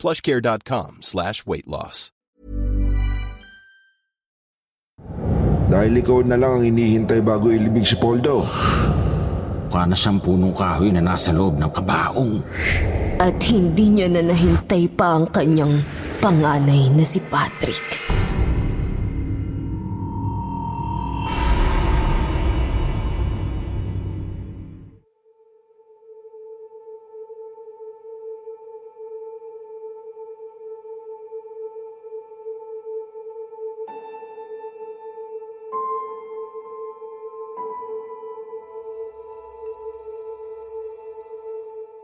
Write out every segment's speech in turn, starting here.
plushcare.com slash weight loss. Dahil ikaw na lang ang inihintay bago ilibing si Poldo. Mukha na siyang punong kahoy na nasa loob ng kabaong. At hindi niya na nahintay pa ang kanyang panganay na si Patrick.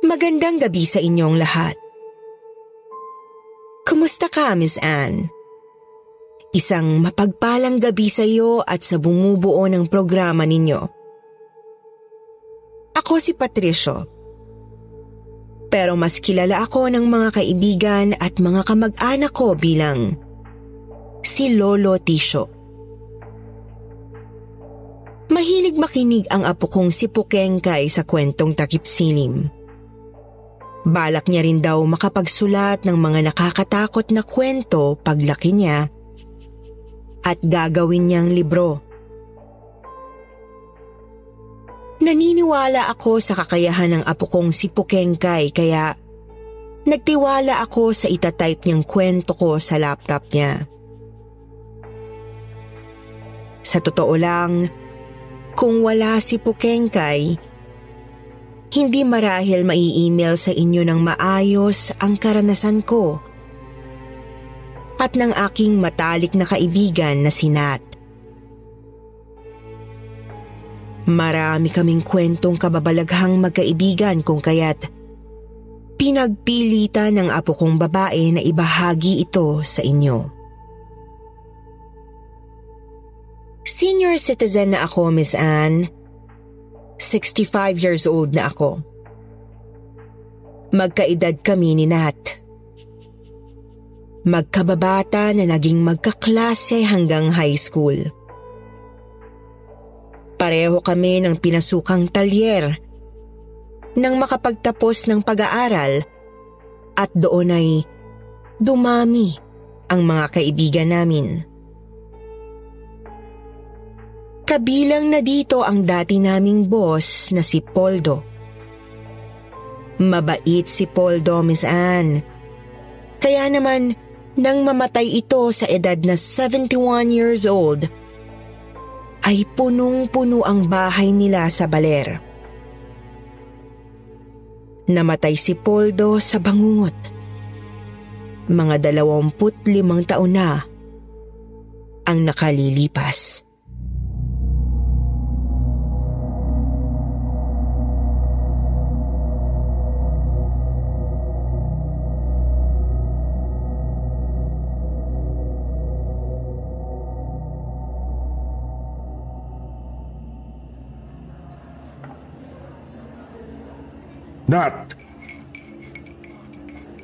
Magandang gabi sa inyong lahat. Kumusta ka, Miss Anne? Isang mapagpalang gabi sa iyo at sa bumubuo ng programa ninyo. Ako si Patricio. Pero mas kilala ako ng mga kaibigan at mga kamag-anak ko bilang si Lolo Tisho. Mahilig makinig ang apo kong si Pukengkay sa kwentong takip silim. Balak niya rin daw makapagsulat ng mga nakakatakot na kwento paglaki niya at gagawin niyang libro. Naniniwala ako sa kakayahan ng apo kong si Pukengkay kaya nagtiwala ako sa itatype niyang kwento ko sa laptop niya. Sa totoo lang, kung wala si Pukengkay, hindi marahil mai-email sa inyo ng maayos ang karanasan ko at ng aking matalik na kaibigan na si Nat. Marami kaming kwentong kababalaghang magkaibigan kung kaya't pinagpilitan ng apo kong babae na ibahagi ito sa inyo. Senior citizen na ako, Miss Anne 65 years old na ako. Magkaedad kami ni Nat. Magkababata na naging magkaklase hanggang high school. Pareho kami ng pinasukang talyer nang makapagtapos ng pag-aaral at doon ay dumami ang mga kaibigan namin. Kabilang na dito ang dati naming boss na si Poldo. Mabait si Poldo, Miss Anne. Kaya naman, nang mamatay ito sa edad na 71 years old, ay punong-puno ang bahay nila sa baler. Namatay si Poldo sa bangungot. Mga dalawamput limang taon na ang nakalilipas. Nat!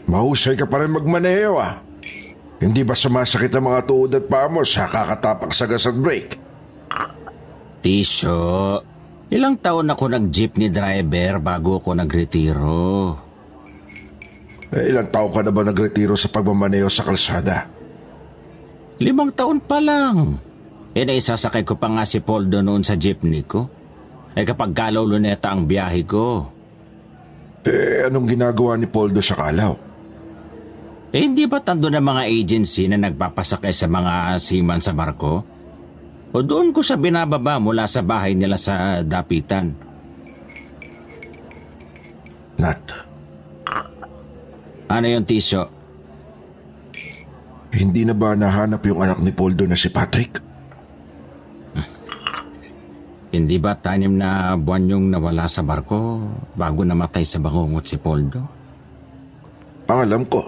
Mahusay ka pa rin magmaneho ah. Hindi ba sumasakit ang mga tuod at paa mo sa kakatapak sa gas at brake? Tisyo, ilang taon ako nag-jeepney driver bago ako nagretiro. Eh, ilang taon ka na ba nagretiro sa pagmamaneho sa kalsada? Limang taon pa lang. E naisasakay ko pa nga si Poldo noon sa jeepney ko. Eh kapag galaw luneta ang biyahe ko, eh, anong ginagawa ni Poldo sa Kalaw? Eh, hindi ba tando ng mga agency na nagpapasakay sa mga seaman sa barko? O doon ko siya binababa mula sa bahay nila sa Dapitan? Nat. Ano yung tisyo? Hindi na ba nahanap yung anak ni Poldo na si Patrick? Hindi ba tanim na buwan yung nawala sa barko bago namatay sa bangungot si Poldo? Alam ko,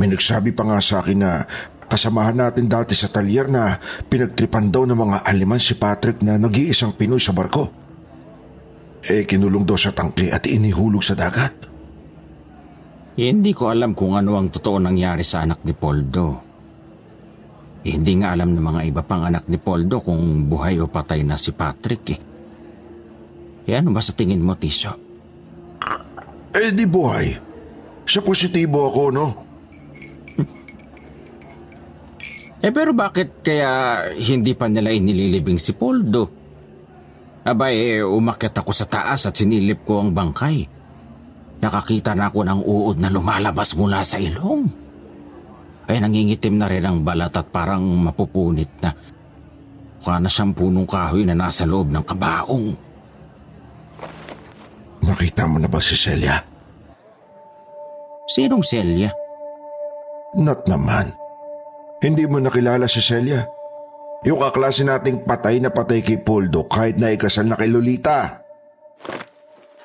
May nagsabi pa nga sa akin na kasamahan natin dati sa talyer na pinagtripan daw ng mga aliman si Patrick na nag-iisang Pinoy sa barko. Eh kinulong daw sa tangke at inihulog sa dagat. Hindi ko alam kung ano ang totoo nangyari sa anak ni Poldo. Eh, hindi nga alam ng mga iba pang anak ni Poldo kung buhay o patay na si Patrick eh. E ano ba sa tingin mo, Tisyo? Eh di buhay. Sa positibo ako, no? Eh pero bakit kaya hindi pa nila inililibing si Poldo? Abay, eh, umakyat ako sa taas at sinilip ko ang bangkay. Nakakita na ako ng uod na lumalabas mula sa ilong. Ay nangingitim na rin ang balat at parang mapupunit na. Mukha na siyang punong kahoy na nasa loob ng kabaong. Nakita mo na ba si Celia? Sinong Celia? Not naman. Hindi mo nakilala si Celia. Yung kaklase nating patay na patay kay Poldo kahit na ikasal na kay Lolita.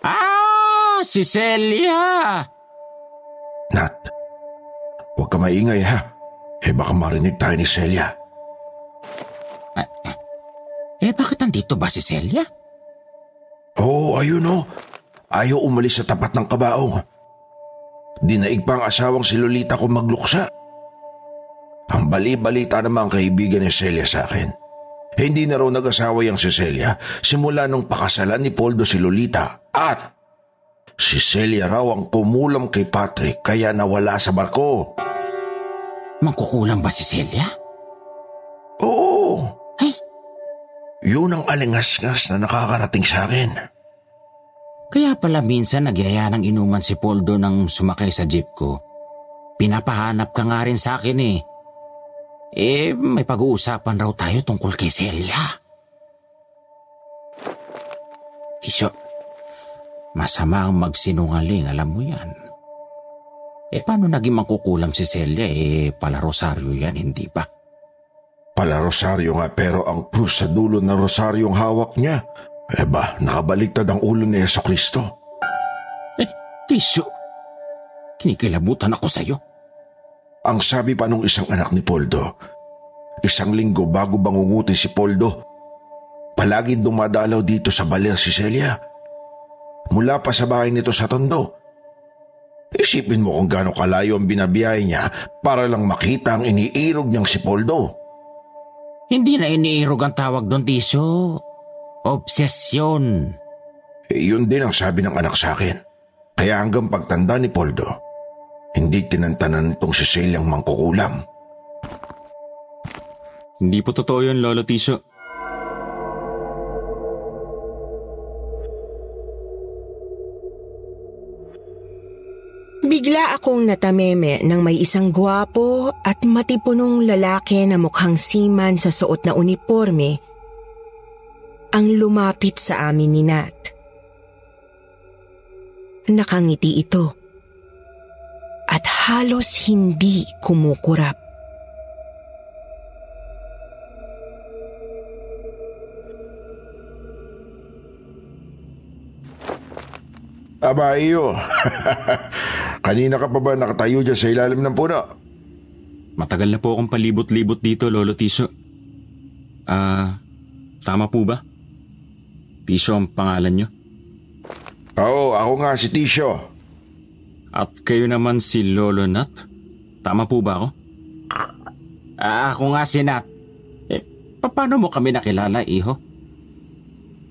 Ah! Si Celia! Nat, ka maingay ha. Eh baka marinig tayo ni Celia. Eh bakit nandito ba si Celia? Oo, oh, ayun o. Ayaw umalis sa tapat ng kabaong. Dinaig pa ang asawang si Lolita ko magluksa. Ang bali-balita naman ang kaibigan ni Celia sa akin. Hindi na raw nag-asawa yung si Celia simula nung pakasalan ni Poldo si Lolita at si Celia raw ang kumulam kay Patrick kaya nawala sa barko. Mangkukulam ba si Celia? Oo, Ay, yun ang alingas-ngas na nakakarating sa akin. kaya pala minsan nagyaya ng inuman si Poldo nang sumakay sa jeep ko. Pinapahanap ka nga rin sa akin eh. Eh, may pag-uusapan raw tayo tungkol kay Celia. Isyo, masama ang magsinungaling, alam mo yan. Eh, paano naging mangkukulam si Celia? Eh, pala rosaryo yan, hindi ba? Pala rosaryo nga pero ang krus sa dulo ng rosaryo ang hawak niya. Eh ba, nakabaligtad ang ulo ni Yeso Kristo. Eh, Tisyo, kinikilabutan ako sa'yo. Ang sabi pa nung isang anak ni Poldo, isang linggo bago bangungutin si Poldo, palaging dumadalaw dito sa baler si Celia. Mula pa sa bahay nito sa Tondo. Isipin mo kung gaano kalayo ang binabiyahe niya para lang makita ang iniirog niyang si Poldo. Hindi na iniirog ang tawag doon, Tisyo. Obsesyon. Eh, yun din ang sabi ng anak sa akin. Kaya hanggang pagtanda ni Poldo, hindi tinantanan itong si Celiang mangkukulam. Hindi po totoo yun, Lolo Tisyo. Akong natameme nang may isang gwapo at matipunong lalaki na mukhang seaman sa suot na uniforme ang lumapit sa amin ni Nat. Nakangiti ito at halos hindi kumukurap. Aba iyo, kanina ka pa ba nakatayo dyan sa ilalim ng puno? Matagal na po akong palibot-libot dito, Lolo Tisyo. Ah, tama po ba? Tisyo ang pangalan nyo? Oo, ako nga si Tisyo. At kayo naman si Lolo Nat? Tama po ba ako? Ah, ako nga si Nat. Eh, paano mo kami nakilala, iho?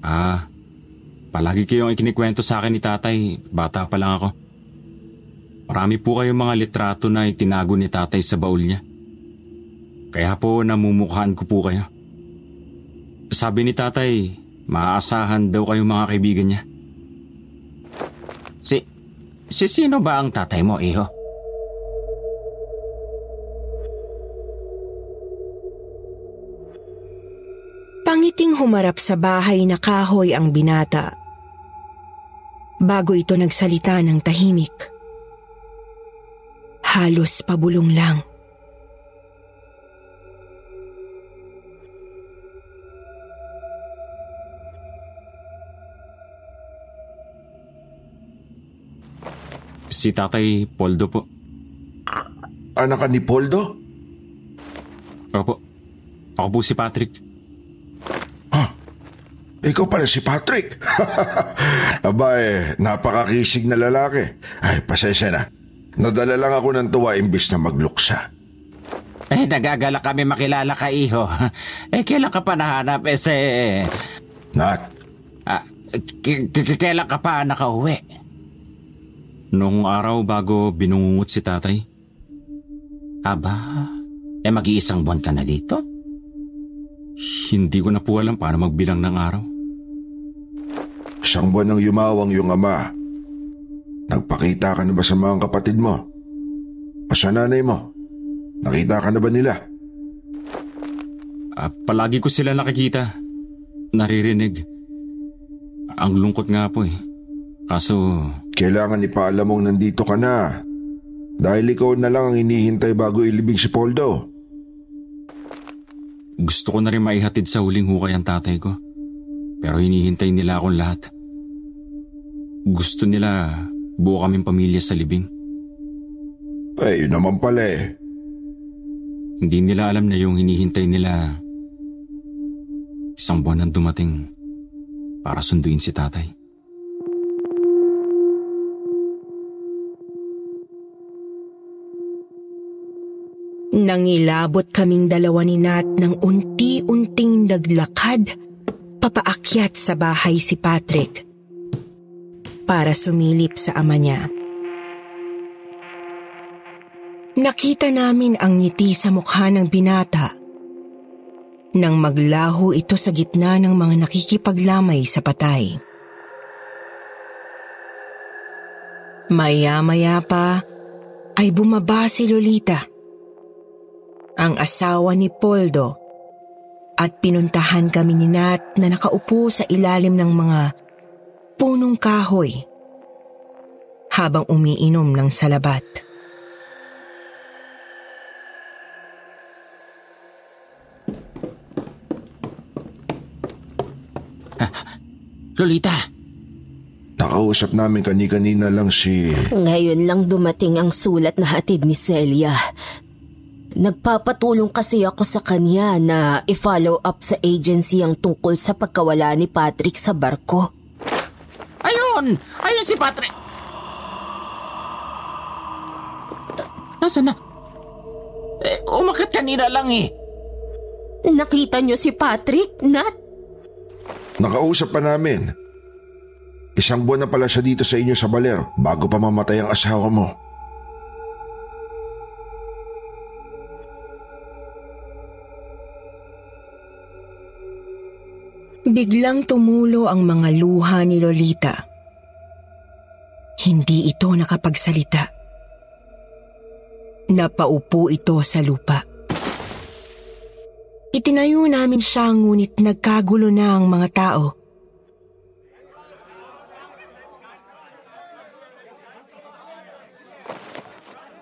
Ah, palagi kayong ikinikwento sa akin ni tatay. Bata pa lang ako. Marami po kayong mga litrato na itinago ni tatay sa baul niya. Kaya po namumukhaan ko po kayo. Sabi ni tatay, maaasahan daw kayong mga kaibigan niya. Si, si sino ba ang tatay mo, iho? Pangiting humarap sa bahay na kahoy ang binata. Bago ito nagsalita ng tahimik. Halos pabulong lang. Si tatay Poldo po. anak ka ni Poldo? Opo. Ako po si Patrick. Ikaw pala si Patrick. Aba eh, napakakisig na lalaki. Ay, pasensya na. Nadala lang ako ng tuwa imbis na magluksa. Eh, nagagala kami makilala ka, iho. Eh, kailan ka pa nahanap? Eh, se... Nat, Ah, k- k- kailan ka pa nakauwi? Noong araw bago binungungot si tatay. Aba, eh mag-iisang buwan ka na dito? Hindi ko na po alam paano magbilang ng araw. isang buwan nang yumawang yung ama. Nagpakita ka na ba sa mga kapatid mo? O sa nanay mo? Nakita ka na ba nila? Ah, palagi ko sila nakikita. Naririnig. Ang lungkot nga po eh. Kaso, Kailangan ipaalam mong nandito ka na. Dahil ikaw na lang ang inihintay bago ilibing si Poldo. gusto ko na rin maihatid sa huling hukay ang tatay ko. Pero hinihintay nila akong lahat. Gusto nila buo kaming pamilya sa libing. Eh, yun naman pala eh. Hindi nila alam na yung hinihintay nila isang buwan nang dumating para sunduin si tatay. Nangilabot kaming dalawa ni Nat ng unti-unting naglakad papaakyat sa bahay si Patrick para sumilip sa ama niya. Nakita namin ang ngiti sa mukha ng binata nang maglaho ito sa gitna ng mga nakikipaglamay sa patay. Maya-maya pa ay bumaba si Lolita ang asawa ni Poldo at pinuntahan kami ni Nat na nakaupo sa ilalim ng mga punong kahoy habang umiinom ng salabat. Lolita! Nakausap namin kani-kanina lang si... Ngayon lang dumating ang sulat na hatid ni Celia. Nagpapatulong kasi ako sa kanya na i-follow up sa agency ang tungkol sa pagkawala ni Patrick sa barko. Ayun! Ayun si Patrick! Nasaan na? Eh, umakit kanina lang eh. Nakita niyo si Patrick, Nat? Nakausap pa namin. Isang buwan na pala siya dito sa inyo sa baler bago pa mamatay ang asawa mo. Biglang tumulo ang mga luha ni Lolita. Hindi ito nakapagsalita. Napaupo ito sa lupa. Itinayo namin siya ngunit nagkagulo na ang mga tao.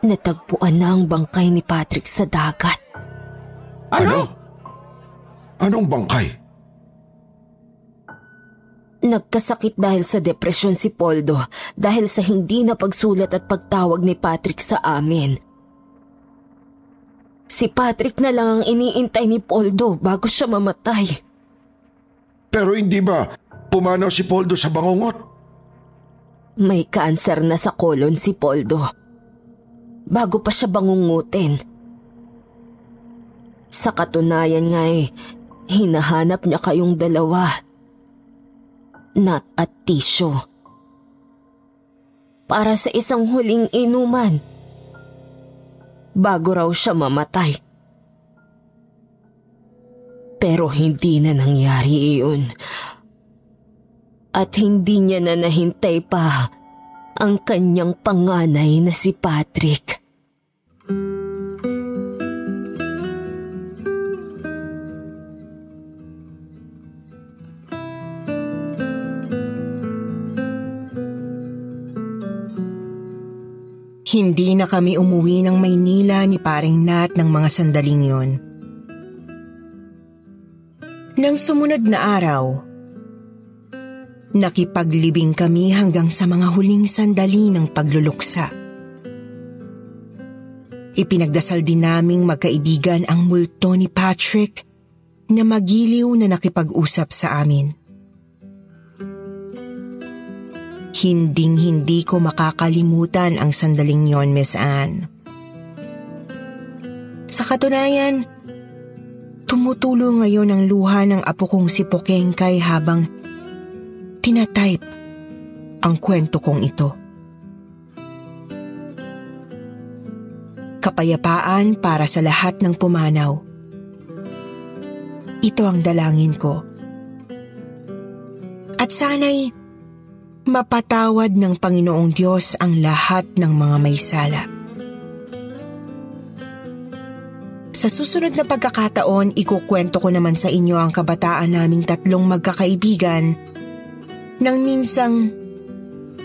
Natagpuan na ang bangkay ni Patrick sa dagat. Ano? Anong bangkay? Nagkasakit dahil sa depresyon si Poldo dahil sa hindi na pagsulat at pagtawag ni Patrick sa amin. Si Patrick na lang ang iniintay ni Poldo bago siya mamatay. Pero hindi ba pumanaw si Poldo sa bangungot? May kanser na sa kolon si Poldo. Bago pa siya bangungutin. Sa katunayan nga eh, hinahanap niya kayong dalawa. Nat at Tisyo. Para sa isang huling inuman. Bago raw siya mamatay. Pero hindi na nangyari iyon. At hindi niya na nahintay pa ang kanyang panganay na si Patrick. Hindi na kami umuwi ng Maynila ni paring Nat ng mga sandaling yon. Nang sumunod na araw, nakipaglibing kami hanggang sa mga huling sandali ng pagluluksa. Ipinagdasal din naming magkaibigan ang multo ni Patrick na magiliw na nakipag-usap sa amin. Hinding-hindi ko makakalimutan ang sandaling yon, Miss Anne. Sa katunayan, tumutulo ngayon ang luha ng apo kong si Pokengkay habang tinatype ang kwento kong ito. Kapayapaan para sa lahat ng pumanaw. Ito ang dalangin ko. At sana'y mapatawad ng Panginoong Diyos ang lahat ng mga may sala. Sa susunod na pagkakataon, ikukwento ko naman sa inyo ang kabataan naming tatlong magkakaibigan nang minsang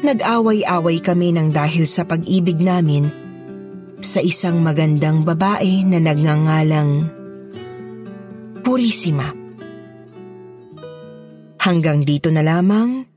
nag-away-away kami ng dahil sa pag-ibig namin sa isang magandang babae na nagngangalang Purisima. Hanggang dito na lamang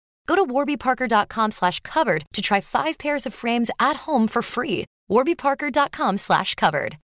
Go to warbyparker.com slash covered to try five pairs of frames at home for free. warbyparker.com slash covered.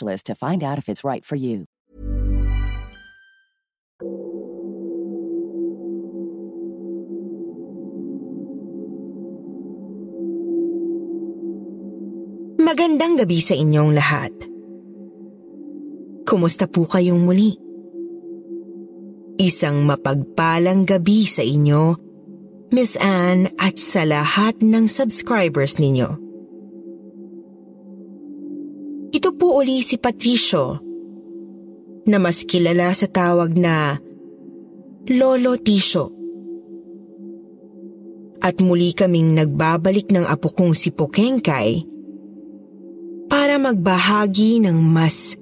to find out if it's right for you. Magandang gabi sa inyong lahat. Kumusta po kayong muli? Isang mapagpalang gabi sa inyo, Miss Anne at sa lahat ng subscribers ninyo. Uli si Patricio, na mas kilala sa tawag na Lolo Tisyo. At muli kaming nagbabalik ng apo kong si Pokengkay para magbahagi ng mas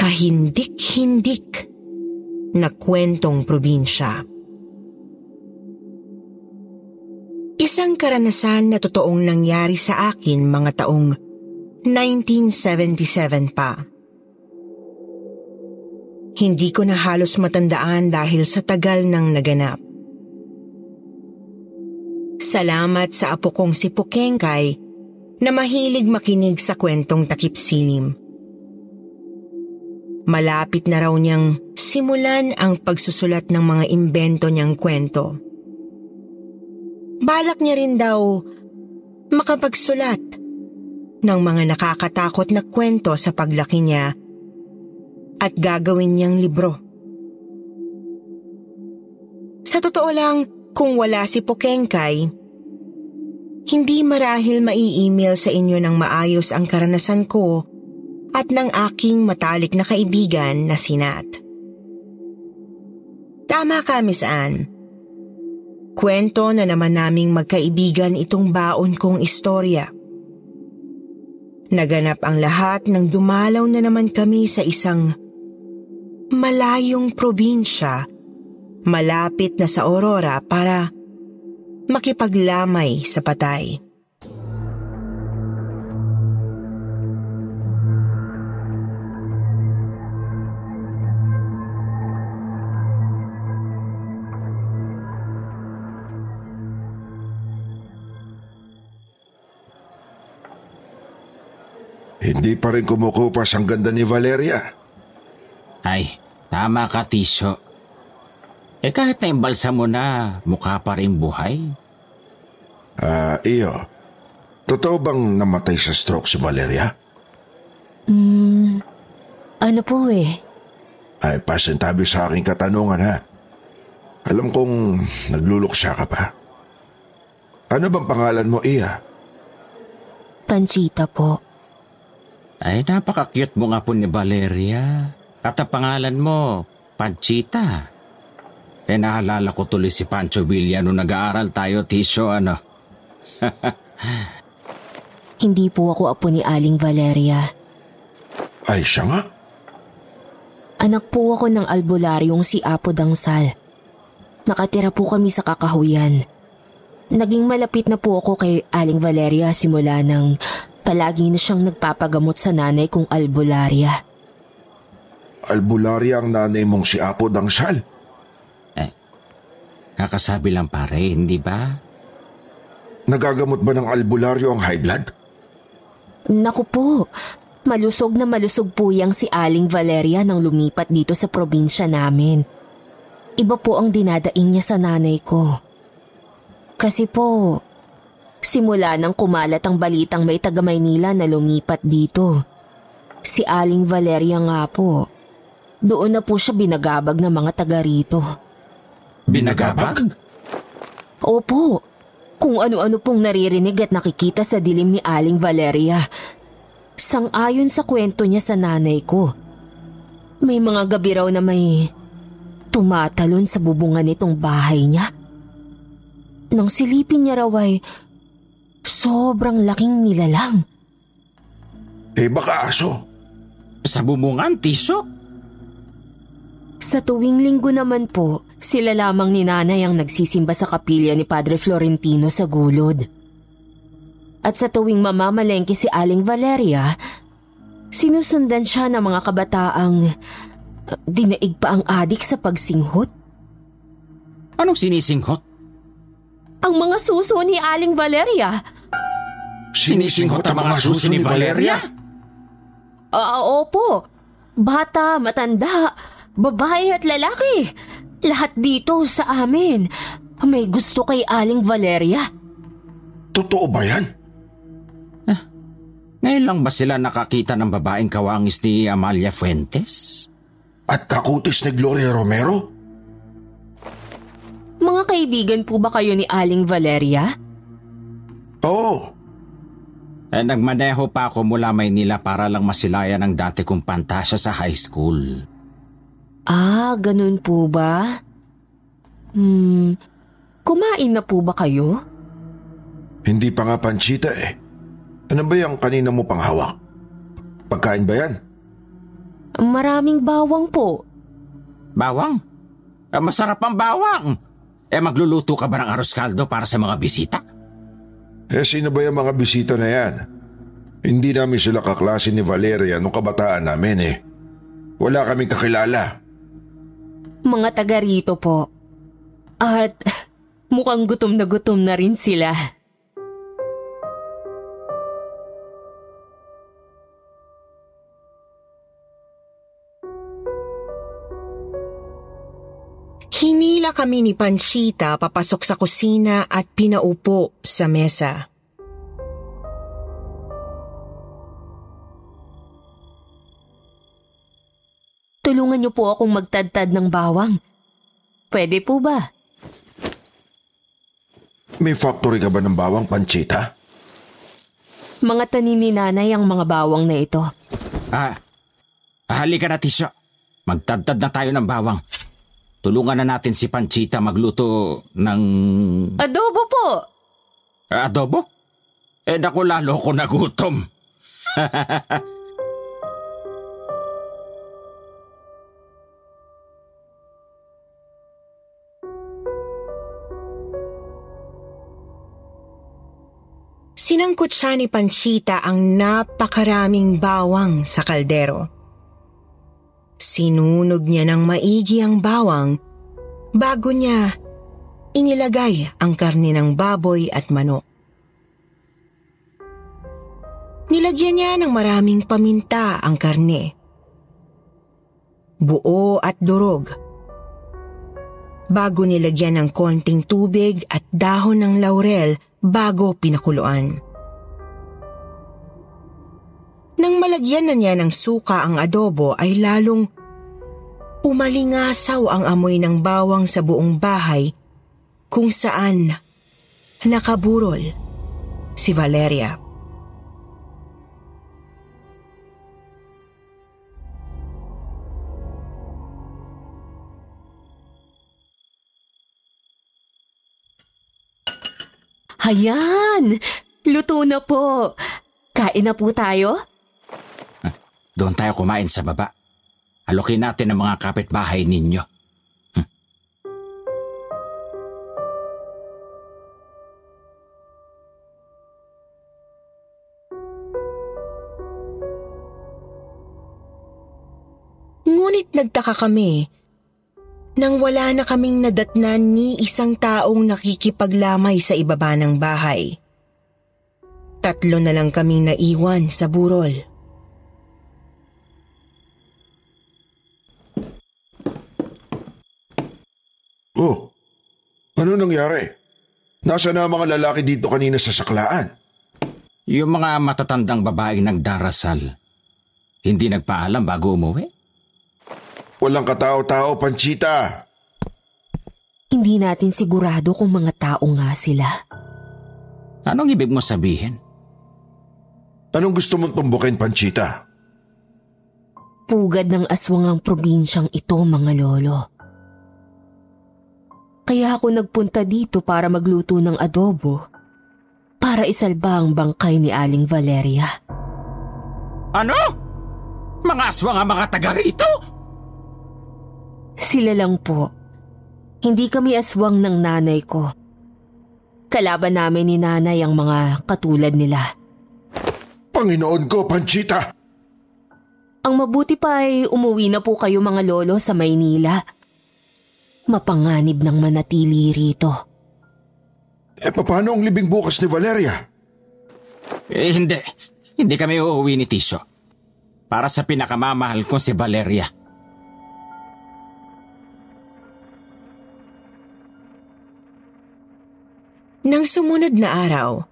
kahindik-hindik na kwentong probinsya. Isang karanasan na totoong nangyari sa akin mga taong 1977 pa. Hindi ko na halos matandaan dahil sa tagal ng naganap. Salamat sa apo kong si Pukengkay na mahilig makinig sa kwentong takip silim. Malapit na raw niyang simulan ang pagsusulat ng mga imbento niyang kwento. Balak niya rin daw makapagsulat ng mga nakakatakot na kwento sa paglaki niya at gagawin niyang libro. Sa totoo lang, kung wala si Pokengkay, hindi marahil mai-email sa inyo ng maayos ang karanasan ko at ng aking matalik na kaibigan na si Nat. Tama ka, Miss Anne. Kwento na naman naming magkaibigan itong baon kong istorya. Naganap ang lahat nang dumalaw na naman kami sa isang malayong probinsya malapit na sa Aurora para makipaglamay sa patay. Hindi pa rin kumukupas ang ganda ni Valeria. Ay, tama ka, Tisyo. Eh kahit na imbalsa mo na, mukha pa rin buhay. Ah, iyo. Totoo bang namatay sa stroke si Valeria? Hmm, ano po eh? Ay, pasintabi sa aking katanungan ha. Alam kong nagluluksya ka pa. Ano bang pangalan mo, Iya? Panchita po. Ay, napaka-cute mo nga po ni Valeria. At ang pangalan mo, Panchita. Eh, naalala ko tuloy si Pancho Villa nung nag-aaral tayo, Tisyo, ano? Hindi po ako apo ni Aling Valeria. Ay, siya nga. Anak po ako ng albularyong si Apo Dangsal. Nakatira po kami sa kakahuyan. Naging malapit na po ako kay Aling Valeria simula nang palagi na siyang nagpapagamot sa nanay kong albularya. Albularya ang nanay mong si Apo Dangsal. Eh, kakasabi lang pare, hindi ba? Nagagamot ba ng albularyo ang high blood? Naku po, malusog na malusog po yang si Aling Valeria nang lumipat dito sa probinsya namin. Iba po ang dinadaing niya sa nanay ko. Kasi po, simula nang kumalat ang balitang may taga Maynila na lumipat dito. Si Aling Valeria nga po. Doon na po siya binagabag ng mga taga rito. Binagabag? Opo, kung ano-ano pong naririnig at nakikita sa dilim ni Aling Valeria. Sang-ayon sa kwento niya sa nanay ko. May mga gabi raw na may tumatalon sa bubungan nitong bahay niya. Nang silipin niya raw ay sobrang laking nilalang. Eh baka aso. Sa bubungan, Tisyo? Sa tuwing linggo naman po, sila lamang ni nanay ang nagsisimba sa kapilya ni Padre Florentino sa gulod. At sa tuwing mamamalengke si Aling Valeria, sinusundan siya ng mga kabataang uh, dinaig pa ang adik sa pagsinghot. Anong sinisinghot? Ang mga suso ni Aling Valeria. Sinisinghot ang mga suso ni Valeria? Ah, opo. Bata, matanda, babae at lalaki. Lahat dito sa amin. May gusto kay Aling Valeria. Totoo ba yan? Ngayon lang ba sila nakakita ng babaeng kawangis ni Amalia Fuentes? At kakutis ni Gloria Romero? Mga kaibigan po ba kayo ni Aling Valeria? Oo. Eh, nagmaneho pa ako mula Maynila para lang masilayan ang dati kong pantasya sa high school. Ah, ganun po ba? Hmm, kumain na po ba kayo? Hindi pa nga panchita eh. Ano ba yung kanina mo pang hawak? Pagkain ba yan? Maraming bawang po. Bawang? Eh, masarap ang bawang! Eh, magluluto ka ba ng arroz caldo para sa mga bisita? Eh sino ba yung mga bisita na yan? Hindi namin sila kaklase ni Valeria nung kabataan namin eh. Wala kaming kakilala. Mga taga rito po. At mukhang gutom na gutom na rin sila. Hinila kami ni Panchita papasok sa kusina at pinaupo sa mesa. Tulungan niyo po akong magtadtad ng bawang. Pwede po ba? May factory ka ba ng bawang panchita? Mga tanim ni nanay ang mga bawang na ito. Ah, halika na, Tisyo. Magtadtad na tayo ng bawang. Tulungan na natin si Panchita magluto ng... Adobo po! adobo? Eh, naku, lalo ko nagutom. Sinangkot siya ni Panchita ang napakaraming bawang sa kaldero. Sinunog niya ng maigi ang bawang bago niya inilagay ang karne ng baboy at manok. Nilagyan niya ng maraming paminta ang karne. Buo at durog. Bago nilagyan ng konting tubig at dahon ng laurel bago pinakuluan. Nang malagyan na niya ng suka ang adobo ay lalong umalingasaw ang amoy ng bawang sa buong bahay kung saan nakaburol si Valeria. Hayan! Luto na po. Kain na po tayo? Doon tayo kumain sa baba. Alokin natin ang mga kapitbahay ninyo. Ngunit nagtaka kami nang wala na kaming nadatnan ni isang taong nakikipaglamay sa ibaba ng bahay. Tatlo na lang kaming naiwan sa burol. Oh, ano nangyari? Nasa na ang mga lalaki dito kanina sa saklaan? Yung mga matatandang babaeng nagdarasal, hindi nagpaalam bago umuwi? Walang katao-tao, Panchita. Hindi natin sigurado kung mga tao nga sila. Anong ibig mo sabihin? Anong gusto mong tumbukin, Panchita? Pugad ng aswang ang probinsyang ito, mga lolo. Kaya ako nagpunta dito para magluto ng adobo para isalba ang bangkay ni Aling Valeria. Ano? Mga aswang ang mga taga rito? Sila lang po. Hindi kami aswang ng nanay ko. Kalaban namin ni nanay ang mga katulad nila. Panginoon ko, Panchita! Ang mabuti pa ay umuwi na po kayo mga lolo sa Maynila. Mapanganib ng manatili rito. Eh, paano ang libing bukas ni Valeria? Eh, hindi. Hindi kami uuwi ni Tisyo. Para sa pinakamamahal ko si Valeria. Nang sumunod na araw,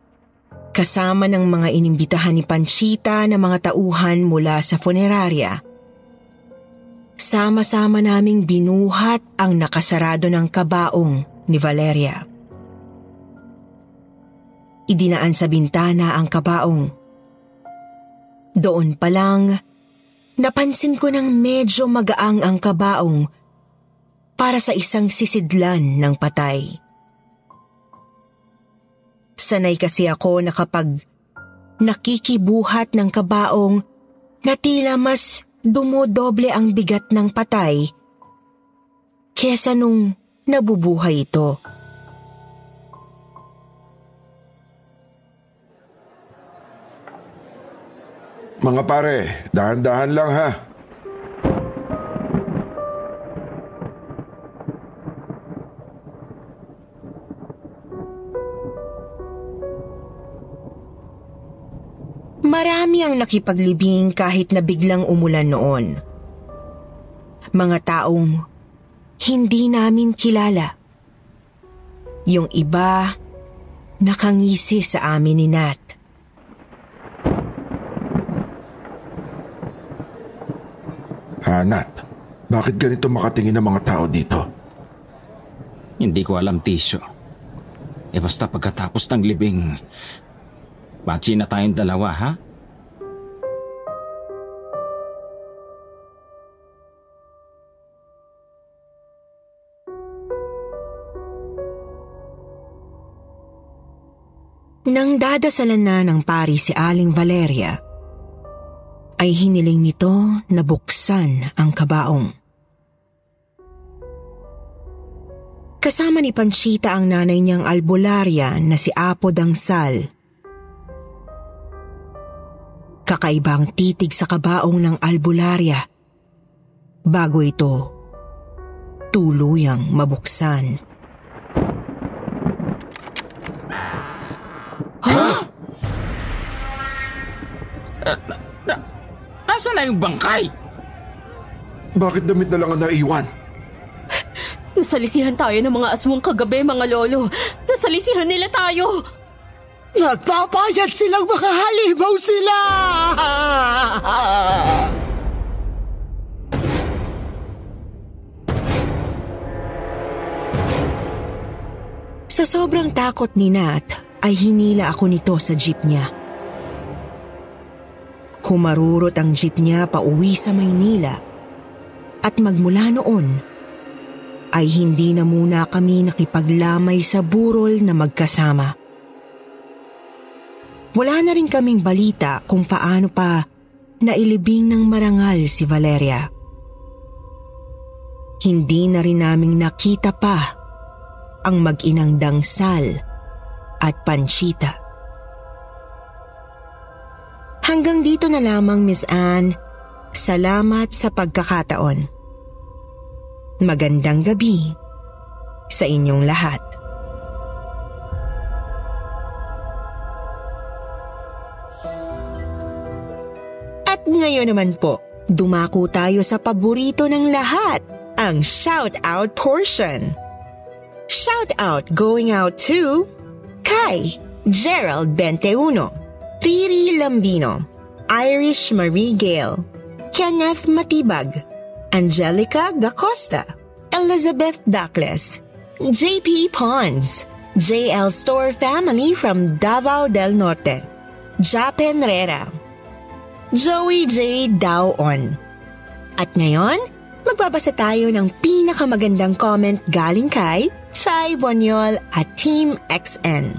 kasama ng mga inimbitahan ni Panchita na mga tauhan mula sa funeraria, sama-sama naming binuhat ang nakasarado ng kabaong ni Valeria. Idinaan sa bintana ang kabaong. Doon pa lang, napansin ko ng medyo magaang ang kabaong para sa isang sisidlan ng patay. Sanay kasi ako na kapag nakikibuhat ng kabaong na tila mas dumodoble ang bigat ng patay kesa nung nabubuhay ito. Mga pare, dahan-dahan lang ha. Marami ang nakipaglibing kahit na biglang umulan noon. Mga taong hindi namin kilala. Yung iba, nakangisi sa amin ni Nat. Hanat, bakit ganito makatingin ang mga tao dito? Hindi ko alam, Tisyo. Eh basta pagkatapos ng libing, Bachi na tayong dalawa, ha? Nang dadasalan na ng pari si Aling Valeria, ay hiniling nito na buksan ang kabaong. Kasama ni Panchita ang nanay niyang albularya na si Apo Dangsal. Kakaibang titig sa kabaong ng albularya bago ito tuluyang mabuksan. Yung bangkay? Bakit damit na lang ang naiwan? Nasalisihan tayo ng mga aswang kagabi, mga lolo. Nasalisihan nila tayo. Nagpapayag silang makahalimaw sila! Sa sobrang takot ni Nat, ay hinila ako nito sa jeep niya. Humarurot ang jeep niya pa uwi sa Maynila at magmula noon ay hindi na muna kami nakipaglamay sa burol na magkasama. Wala na rin kaming balita kung paano pa nailibing ng marangal si Valeria. Hindi na rin naming nakita pa ang mag-inang dangsal at panchita. Hanggang dito na lamang, Miss Anne. Salamat sa pagkakataon. Magandang gabi sa inyong lahat. At ngayon naman po, dumako tayo sa paborito ng lahat, ang shout-out portion. Shout-out going out to Kai, Gerald 21, Riri Lambino, Irish Marie Gale, Kenneth Matibag, Angelica Gacosta, Elizabeth Duckles, JP Pons, JL Store Family from Davao del Norte, Japen Rera, Joey J. Daon. At ngayon, magbabasa tayo ng pinakamagandang comment galing kay Chai Bonyol at Team XN.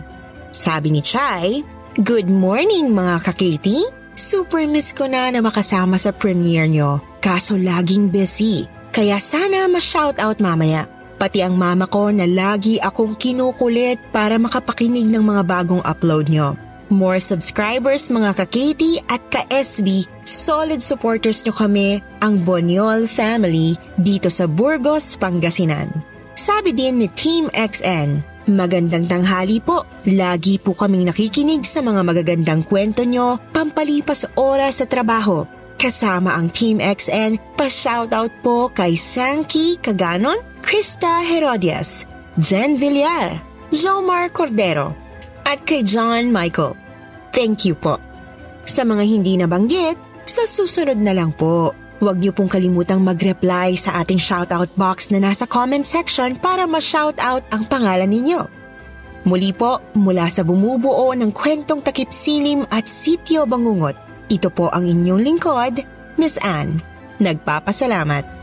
Sabi ni Chai, Good morning mga kakiti! Super miss ko na na makasama sa premiere nyo. Kaso laging busy. Kaya sana ma-shoutout mamaya. Pati ang mama ko na lagi akong kinukulit para makapakinig ng mga bagong upload nyo. More subscribers mga ka-KT at ka-SB, solid supporters nyo kami, ang Boniol family dito sa Burgos, Pangasinan. Sabi din ni Team XN, Magandang tanghali po. Lagi po kaming nakikinig sa mga magagandang kwento nyo, pampalipas oras sa trabaho. Kasama ang Team XN, pa-shoutout po kay Sanky Kaganon, Krista Herodias, Jen Villar, Jomar Cordero, at kay John Michael. Thank you po. Sa mga hindi nabanggit, sa susunod na lang po. Huwag niyo pong kalimutang mag-reply sa ating shoutout box na nasa comment section para ma-shoutout ang pangalan ninyo. Muli po, mula sa bumubuo ng kwentong takip silim at sityo bangungot, ito po ang inyong lingkod, Miss Anne. Nagpapasalamat.